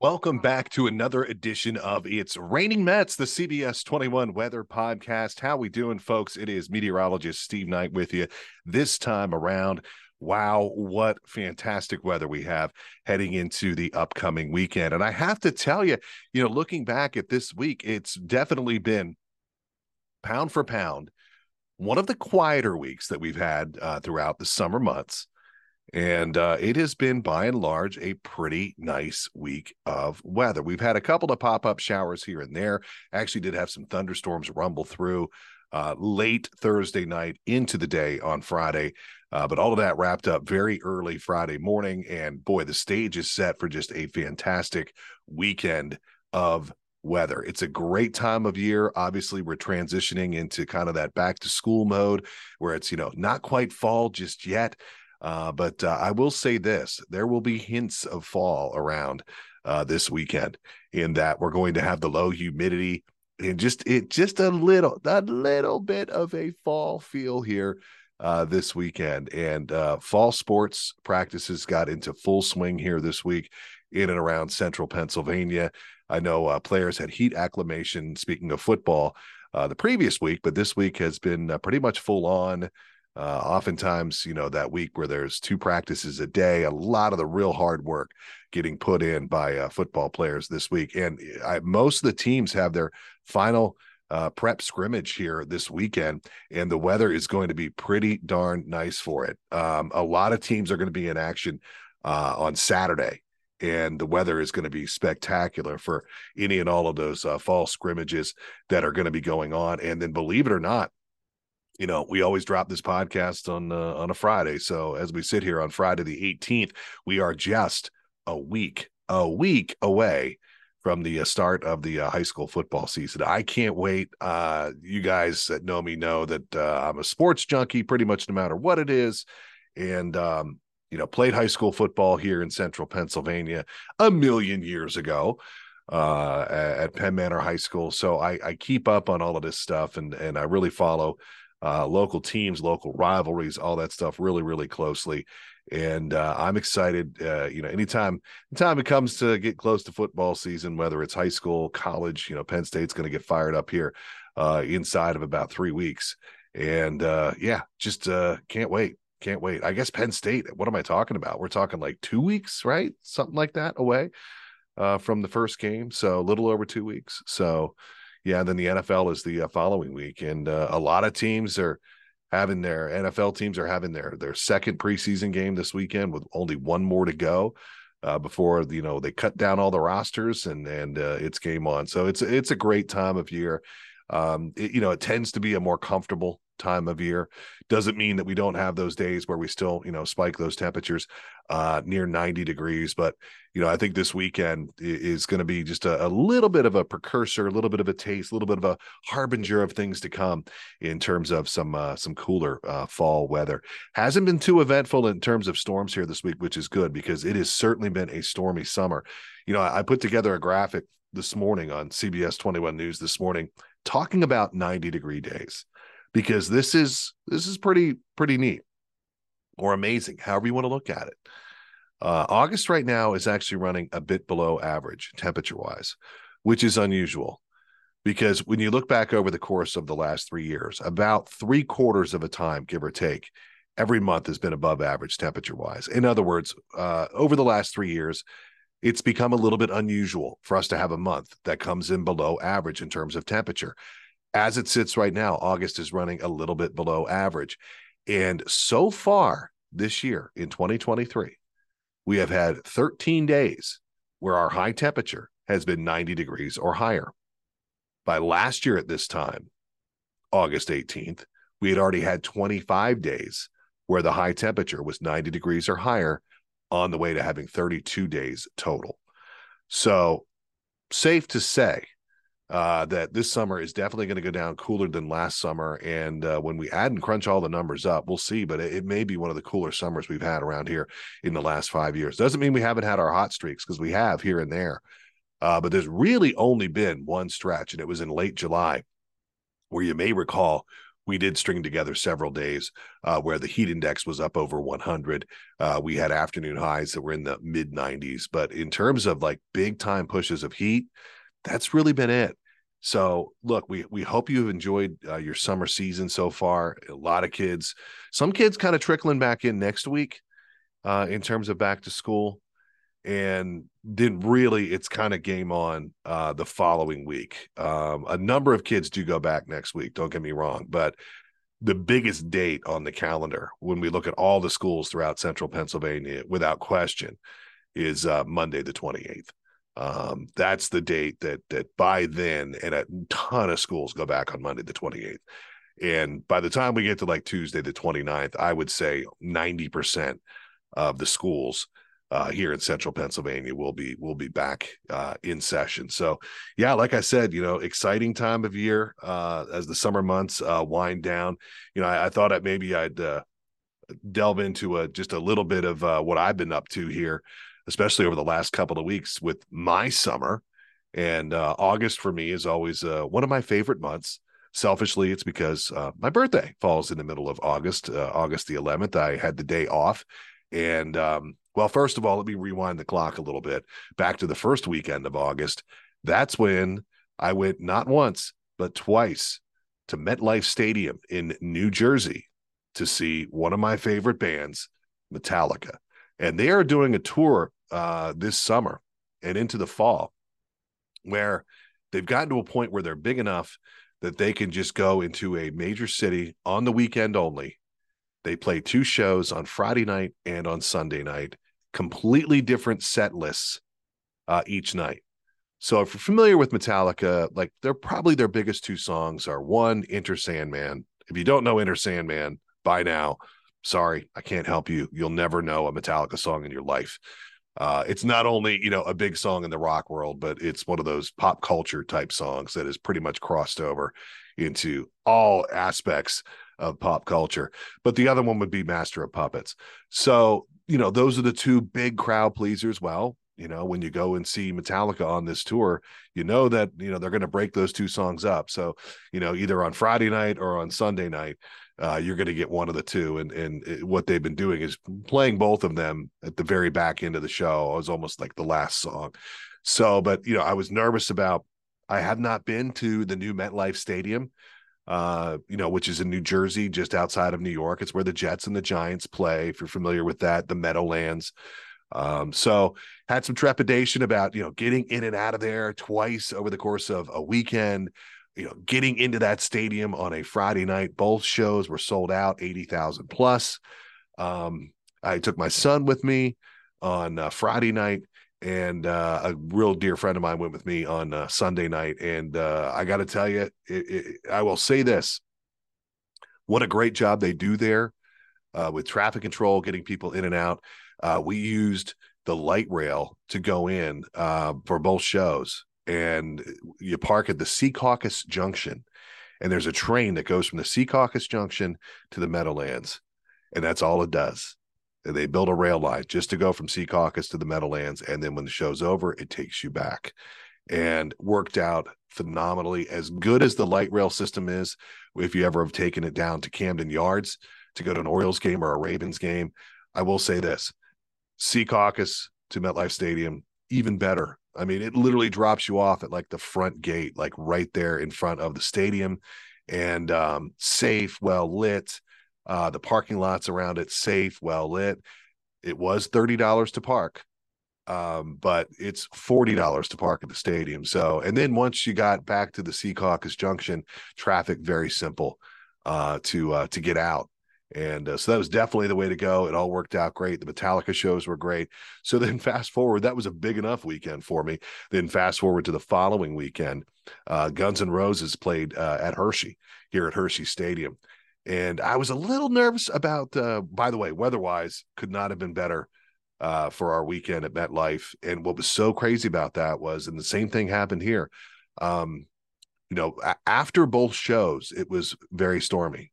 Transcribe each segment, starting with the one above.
Welcome back to another edition of It's Raining Mets, the CBS 21 Weather Podcast. How we doing, folks? It is meteorologist Steve Knight with you this time around. Wow, what fantastic weather we have heading into the upcoming weekend. And I have to tell you, you know, looking back at this week, it's definitely been pound for pound one of the quieter weeks that we've had uh, throughout the summer months. And uh, it has been by and large a pretty nice week of weather. We've had a couple of pop up showers here and there. Actually, did have some thunderstorms rumble through uh, late Thursday night into the day on Friday. Uh, but all of that wrapped up very early Friday morning. And boy, the stage is set for just a fantastic weekend of weather. It's a great time of year. Obviously, we're transitioning into kind of that back to school mode where it's, you know, not quite fall just yet. Uh, but uh, I will say this there will be hints of fall around uh, this weekend in that we're going to have the low humidity and just it just a little a little bit of a fall feel here uh, this weekend. And uh, fall sports practices got into full swing here this week in and around central pennsylvania. I know uh, players had heat acclimation speaking of football the previous week but this week has been pretty much full on uh, oftentimes, you know, that week where there's two practices a day, a lot of the real hard work getting put in by uh, football players this week. And I, most of the teams have their final uh, prep scrimmage here this weekend, and the weather is going to be pretty darn nice for it. Um, a lot of teams are going to be in action uh, on Saturday. And the weather is going to be spectacular for any and all of those uh, fall scrimmages that are going to be going on. And then, believe it or not, you know, we always drop this podcast on uh, on a Friday. So as we sit here on Friday the 18th, we are just a week a week away from the uh, start of the uh, high school football season. I can't wait. Uh, you guys that know me know that uh, I'm a sports junkie, pretty much no matter what it is, and um, you know, played high school football here in Central Pennsylvania a million years ago uh, at Penn Manor High School. So I, I keep up on all of this stuff, and and I really follow uh, local teams, local rivalries, all that stuff really, really closely. And uh, I'm excited. Uh, you know, anytime, anytime it comes to get close to football season, whether it's high school, college, you know, Penn State's going to get fired up here uh, inside of about three weeks. And uh, yeah, just uh, can't wait. Can't wait. I guess Penn State. What am I talking about? We're talking like two weeks, right? Something like that away from the first game. So a little over two weeks. So yeah, and then the NFL is the uh, following week, and uh, a lot of teams are having their NFL teams are having their their second preseason game this weekend with only one more to go uh, before you know they cut down all the rosters and and uh, it's game on. So it's it's a great time of year. Um, it, you know, it tends to be a more comfortable time of year. Doesn't mean that we don't have those days where we still, you know, spike those temperatures uh, near 90 degrees. But, you know, I think this weekend is going to be just a, a, little bit of a precursor, a little bit of a taste, a little bit of a harbinger of things to come in terms of some uh, some cooler uh, fall weather. Hasn't been too eventful in terms of storms here this week, which is good because it has certainly been a stormy summer. You know, I, I put together a graphic this morning on CBS 21 News this morning talking about 90 degree days because this is this is pretty pretty neat or amazing, however you want to look at it. Uh, August right now is actually running a bit below average temperature wise, which is unusual because when you look back over the course of the last three years, about three quarters of a time, give or take, every month has been above average temperature wise. In other words, uh, over the last three years, it's become a little bit unusual for us to have a month that comes in below average in terms of temperature. As it sits right now, August is running a little bit below average. And so far this year in 2023, we have had 13 days where our high temperature has been 90 degrees or higher. By last year at this time, August 18th, we had already had 25 days where the high temperature was 90 degrees or higher on the way to having 32 days total. So, safe to say uh, that this summer is definitely going to go down cooler than last summer. And uh, when we add and crunch all the numbers up, we'll see. But it, it, may be one of the cooler summers we've had around here in the last five years. Doesn't mean we haven't had our hot streaks because we have here and there. Uh, but there's really only been one stretch, and it was in late July, where you may recall we did string together several days uh, where the heat index was up over 100. Uh, we had afternoon highs that were in the mid 90s. But in terms of like big time pushes of heat, that's really been it. So look, we we hope you've enjoyed uh, your summer season so far. A lot of kids, some kids kind of trickling back in next week uh, in terms of back to school, and then really it's kind of game on uh, the following week. Um, a number of kids do go back next week. Don't get me wrong, but the biggest date on the calendar when we look at all the schools throughout central Pennsylvania, without question, is uh, Monday the twenty eighth. Um, that's the date that that by then, and a ton of schools go back on Monday the 28th. And by the time we get to like Tuesday the 29th, I would say 90% of the schools uh, here in central Pennsylvania We'll be we'll be back uh, in session. So yeah, like I said, you know, exciting time of year uh, as the summer months uh, wind down. You know, I, I thought that maybe I'd uh, delve into a just a little bit of uh, what I've been up to here especially over the last couple of weeks with my summer. And August for me is always one of my favorite months. Selfishly, it's because uh, my birthday falls in the middle of August, uh, August the 11th. I had the day off. And um, well, first of all, let me rewind the clock a little bit back to the first weekend of August. That's when I went not once, but twice to MetLife Stadium in New Jersey to see one of my favorite bands, Metallica. And they are doing a tour uh, this summer and into the fall where they've gotten to a point where they're big enough that they can just go into a major city on the weekend only. They play two shows on Friday night and on Sunday night, completely different set lists uh, each night. So if you're familiar with Metallica, like they're probably their biggest two songs are one, Enter Sandman. If you don't know Enter Sandman by now, sorry, I can't help you. You'll never know a Metallica song in your life. Uh, it's not only you know a big song in the rock world, but it's one of those pop culture type songs that is pretty much crossed over into all aspects of pop culture. But the other one would be Master of Puppets. So you know those are the two big crowd pleasers. Well, you know when you go and see Metallica on this tour, you know that you know they're going to break those two songs up. So you know either on Friday night or on Sunday night, uh, you're going to get one of the two. And and it, what they've been doing is playing both of them at the very back end of the show. It was almost like the last song. So, but you know, I was nervous about. I have not been to the new MetLife Stadium, uh, you know, which is in New Jersey, just outside of New York. It's where the Jets and the Giants play. If you're familiar with that, the Meadowlands. Um, so had some trepidation about you know getting in and out of there twice over the course of a weekend you know, getting into that stadium on a Friday night, both shows were sold out, 80,000 plus. Um, I took my son with me on uh, Friday night, and uh, a real dear friend of mine went with me on uh, Sunday night. And uh, I got to tell you, it, it, I will say this what a great job they do there uh, with traffic control, getting people in and out. Uh, we used the light rail to go in for both shows and you park at the Secaucus Junction, and there's a train that goes from the Secaucus Junction to the Meadowlands, and that's all it does. They build a rail line just to go from Secaucus to the Meadowlands, and then when the show's over, it takes you back. And worked out phenomenally. As good as the light rail system is, if you ever have taken it down to Camden Yards to go to an Orioles game or a Ravens game, I will say this: Secaucus to MetLife Stadium, even better I mean, it literally drops you off at like the front gate, like right there in front of the stadium, and um, safe, well lit. Uh, the parking lots around it safe, well lit. It was thirty dollars to park, um, but it's forty dollars to park at the stadium. So, and then once you got back to the Secaucus Junction, traffic very simple uh, to uh, to get out. And uh, so that was definitely the way to go. It all worked out great. The Metallica shows were great. So then, fast forward, that was a big enough weekend for me. Then, fast forward to the following weekend, uh, Guns N' Roses played uh, at Hershey here at Hershey Stadium. And I was a little nervous about, uh, by the way, weather wise, could not have been better uh, for our weekend at MetLife. And what was so crazy about that was, and the same thing happened here. Um, you know, after both shows, it was very stormy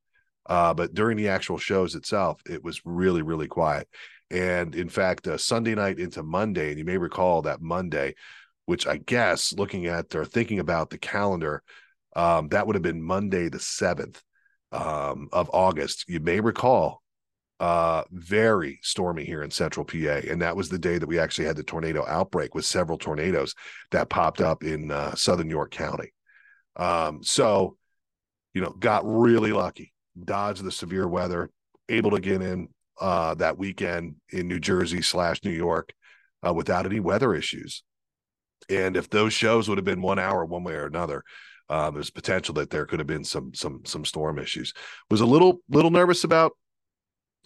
uh, but during the actual shows itself, it was really, really quiet. And in fact, uh, Sunday night into Monday, and you may recall that Monday, which I guess looking at or thinking about the calendar, um, that would have been Monday the 7th. Um, of August. You may recall uh very stormy here in central PA and that was the day that we actually had the tornado outbreak with several tornadoes that popped up in uh, southern York County. Um so you know got really lucky dodged the severe weather able to get in uh that weekend in New Jersey slash New York uh, without any weather issues and if those shows would have been one hour one way or another um, there's potential that there could have been some some some storm issues was a little little nervous about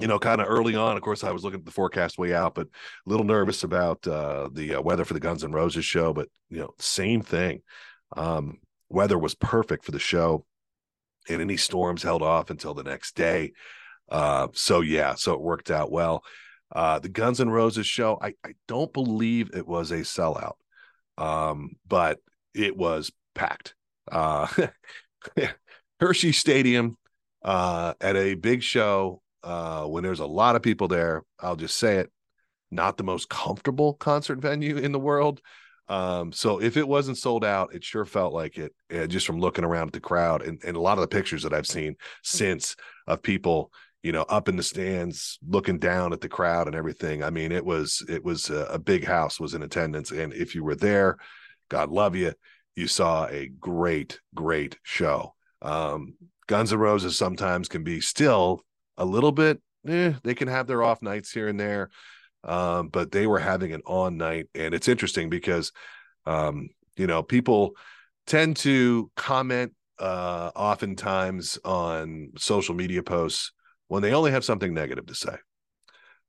you know, kind of early on. Of course, I was looking at the forecast way out, but a little nervous about uh, the uh, weather for the Guns N' Roses show. But you know, same thing. Um, weather was perfect for the show, and any storms held off until the next day. Uh, so yeah, so it worked out well. Uh, the Guns N' Roses show, I, I don't believe it was a sellout, um, but it was packed. Uh, Hershey Stadium uh, at a big show uh, when there's a lot of people there, I'll just say it, not the most comfortable concert venue in the world. Um, so if it wasn't sold out, it sure felt like it uh, just from looking around at the crowd and, and a lot of the pictures that I've seen since of people, you know, up in the stands looking down at the crowd and everything. I mean, it was it was a, a big house was in attendance, and if you were there, God love you, you saw a great great show. Um, Guns N' Roses sometimes can be still a little bit. Eh, they can have their off nights here and there, um, but they were having an on night, and it's interesting because, um, you know, people tend to comment uh, oftentimes on social media posts when they only have something negative to say,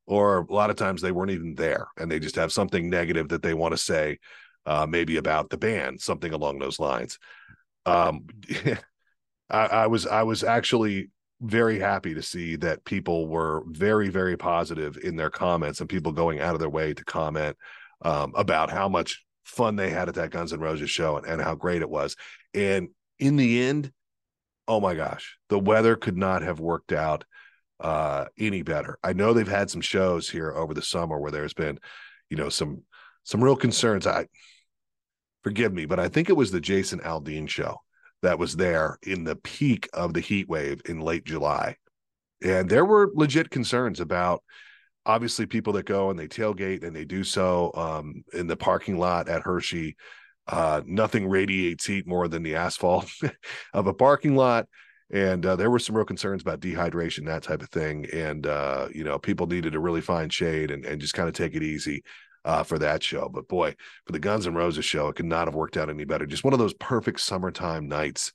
or a lot of times they weren't even there and they just have something negative that they want to say, uh, maybe about the band, something along those lines. Um, I, I was I was actually very happy to see that people were very, very positive in their comments and people going out of their way to comment um, about how much fun they had at that Guns N' Roses show and, and how great it was. And in the end, oh my gosh, the weather could not have worked out uh, any better. I know they've had some shows here over the summer where there's been, you know, some some real concerns. I forgive me, but I think it was the Jason Aldean show that was there in the peak of the heat wave in late July. And there were legit concerns about obviously people that go and they tailgate and they do so um, in the parking lot at Hershey. Uh, nothing radiates heat more than the asphalt of a parking lot. And uh, there were some real concerns about dehydration, that type of thing. And, uh, you know, people needed to really find shade and, and just kind of take it easy uh, for that show. But boy, for the Guns N' Roses show, it could not have worked out any better. Just one of those perfect summertime nights.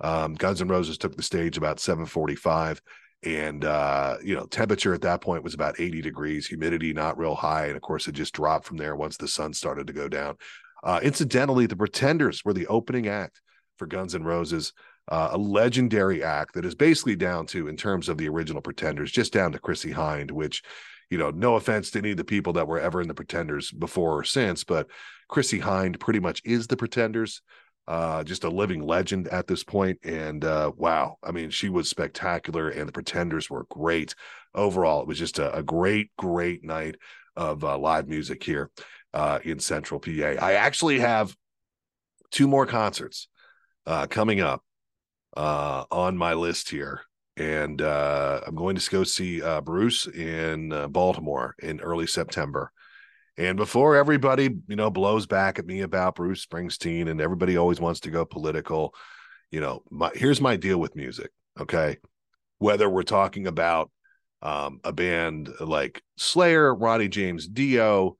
Um, Guns N' Roses took the stage about 745 and uh, you know temperature at that point was about 80 degrees humidity not real high and of course it just dropped from there once the sun started to go down uh, incidentally the pretenders were the opening act for guns n' roses uh, a legendary act that is basically down to in terms of the original pretenders just down to chrissie hynde which you know, no offense to any of the people that were ever in the Pretenders before or since, but Chrissie Hynde pretty much is the Pretenders. Uh, just a living legend at this point. And uh, wow, I mean, she was spectacular, and the Pretenders were great. Overall, it was just a, a great, great night of uh, live music here uh, in Central PA. I actually have two more concerts uh, coming up uh, on my list here and uh, I'm going to go see uh, Bruce in uh, Baltimore in early September. And before everybody, you know, blows back at me about Bruce Springsteen and everybody always wants to go political, you know, my, here's my deal with music. Okay, whether we're talking about um, a band like Slayer, Ronnie James Dio,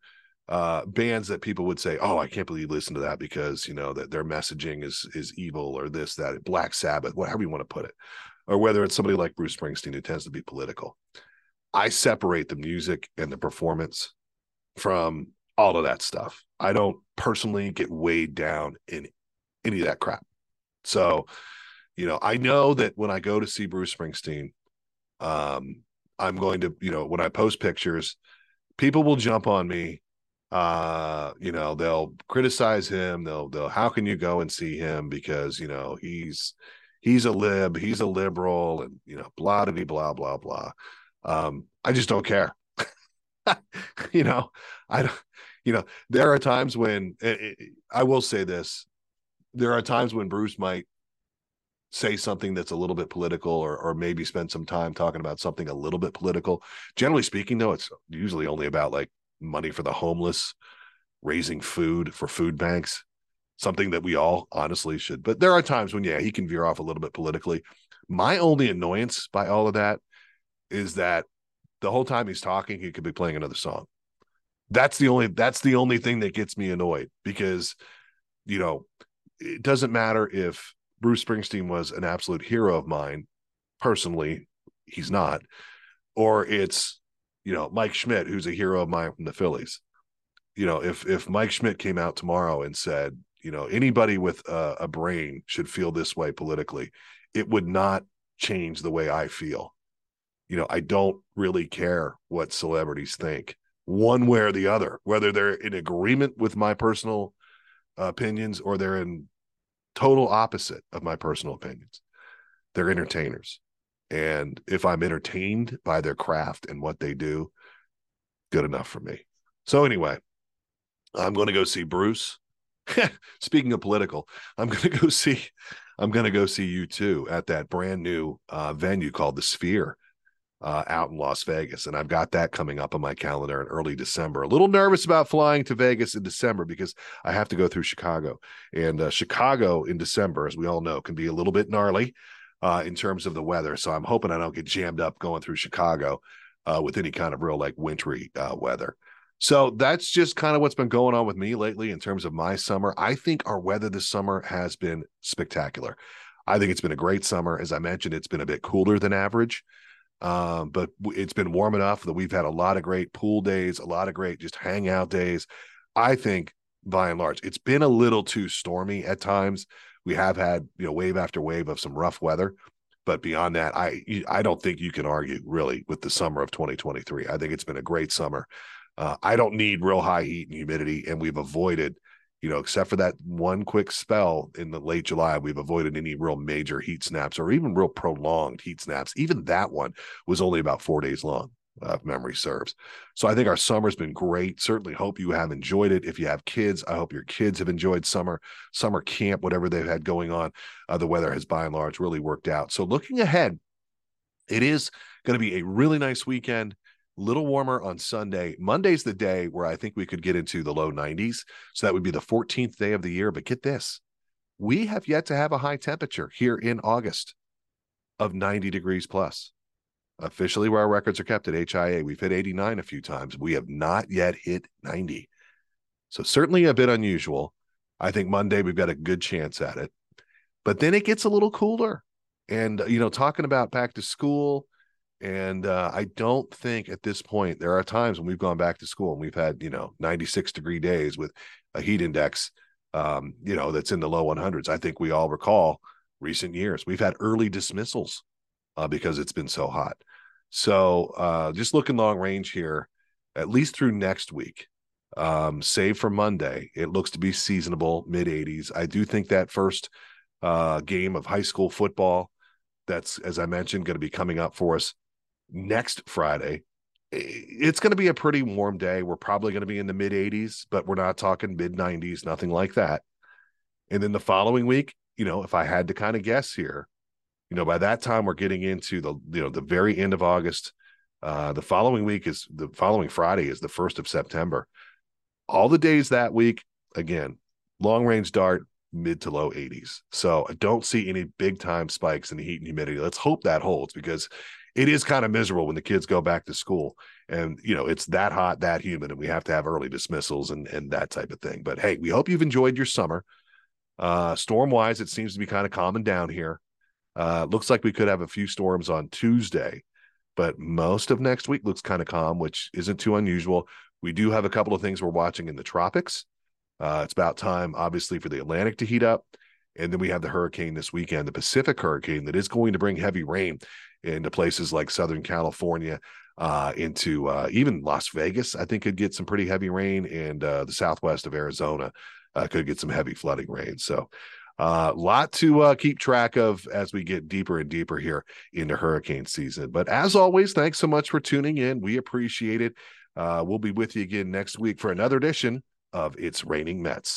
uh, bands that people would say, "Oh, I can't believe you listen to that because you know that their messaging is is evil or this that." Black Sabbath, whatever you want to put it or whether it's somebody like Bruce Springsteen who tends to be political. I separate the music and the performance from all of that stuff. I don't personally get weighed down in any of that crap. So, you know, I know that when I go to see Bruce Springsteen, um, I'm going to, you know, when I post pictures, people will jump on me. Uh, you know, they'll criticize him. They'll, they'll, how can you go and see him because you know he's he's a lib, he's a liberal, and you know, blah blah blah blah blah. Um, I just don't care. you know, I don't. You know, there are times when it, eh, it, eh, I will say this: there are times when Bruce might say something that's a little bit political or or maybe spend some time talking about something a little bit political. Generally speaking, though, it's usually only about like money for the homeless, raising food for food banks, something that we all honestly should. But there are times when, yeah, he can veer off a little bit politically. My only annoyance by all of that is that the whole time he's talking, he could be playing another song. That's the only that's the only thing that gets me annoyed because you know it doesn't matter if Bruce Springsteen was an absolute hero of mine personally, he's not, or it's you know Mike Schmidt who's a hero of mine from the Phillies. You know, if if Mike Schmidt came out tomorrow and said, you know, anybody with a, a brain should feel this way politically, it would not change the way I feel you know, I don't really care what celebrities think one way or the other, whether they're in agreement with my personal opinions or they're in total opposite of my personal opinions. They're entertainers. And if I'm entertained by their craft and what they do, good enough for me. So, anyway, I'm going to go see Bruce. Speaking of political, I'm going to go see. I'm going to go see U2 at that brand new uh, venue called the Sphere uh, out in Las Vegas. And I've got that coming up on my calendar in early December. A little nervous about flying to Vegas in December because I have to go through Chicago. And uh, Chicago in December, as we all know, can be a little bit gnarly uh, in terms of the weather. So I'm hoping I don't get jammed up going through Chicago uh, with any kind of real like wintry uh, weather. So that's just kind of what's been going on with me lately in terms of my summer. I think our weather this summer has been spectacular. I think it's been a great summer. As I mentioned, it's been a bit cooler than average. Um, but it's been warm enough that we've had a lot of great pool days, a lot of great just hangout days. I think by and large, it's been a little too stormy at times. We have had you know wave after wave of some rough weather, but beyond that, I I don't think you can argue really with the summer of 2023. I think it's been a great summer. Uh, I don't need real high heat and humidity, and we've avoided you know, except for that one quick spell in the late July, we've avoided any real major heat snaps or even real prolonged heat snaps. Even that one was only about four days long, uh, if memory serves. So I think our summer's been great. Certainly hope you have enjoyed it. If you have kids, I hope your kids have enjoyed summer, summer camp, whatever they've had going on. Uh, the weather has by and large really worked out. So looking ahead, it is going to be a really nice weekend little warmer on Sunday. Monday's the day where I think we could get into the low 90s. So that would be the 14th day of the year. But get this we have yet to have a high temperature here in August of 90 degrees plus. Officially, where our records are kept at HIA, we've hit 89 a few times. We have not yet hit 90. So, certainly a bit unusual. I think Monday we've got a good chance at it. But then it gets a little cooler. And, you know, talking about back to school, and uh, I don't think at this point there are times when we've gone back to school and we've had you know 96 degree days with a heat index, um, you know that's in the low 100s. I think we all recall recent years we've had early dismissals uh, because it's been so hot. So uh, just looking long range here, at least through next week, um, save for Monday, it looks to be seasonable mid 80s. I do think that first uh, game of high school football that's as I mentioned going to be coming up for us next Friday. It's going to be a pretty warm day. We're probably going to be in the mid 80s, but we're not talking mid 90s, nothing like that. And then the following week, you know, if I had to kind of guess here, you know, by that time we're getting into the you know the very end of August. Uh, the following week is the following Friday is the first of September. All the days that week, again, long range dart, mid to low 80s. So I don't see any big time spikes in the heat and humidity. Let's hope that holds because it is kind of miserable when the kids go back to school and you know it's that hot that humid and we have to have early dismissals and and that type of thing. But hey we hope you've enjoyed your summer. Uh storm wise it seems to be kind of calming down here. Uh looks like we could have a few storms on tuesday but most of next week looks kind of calm which isn't too unusual. We do have a couple of things we're watching in the tropics. Uh it's about time obviously for the atlantic to heat up and then we have the hurricane this weekend the pacific hurricane that is going to bring heavy rain into places like Southern California, uh, into uh, even Las Vegas. I think could get some pretty heavy rain, and uh, the southwest of Arizona uh, could get some heavy flooding rain. So. A uh, lot to uh, keep track of as we get deeper and deeper here into hurricane season. But as always, thanks so much for tuning in. We appreciate it. we'll be with you again next week for another edition of It's Raining Mets.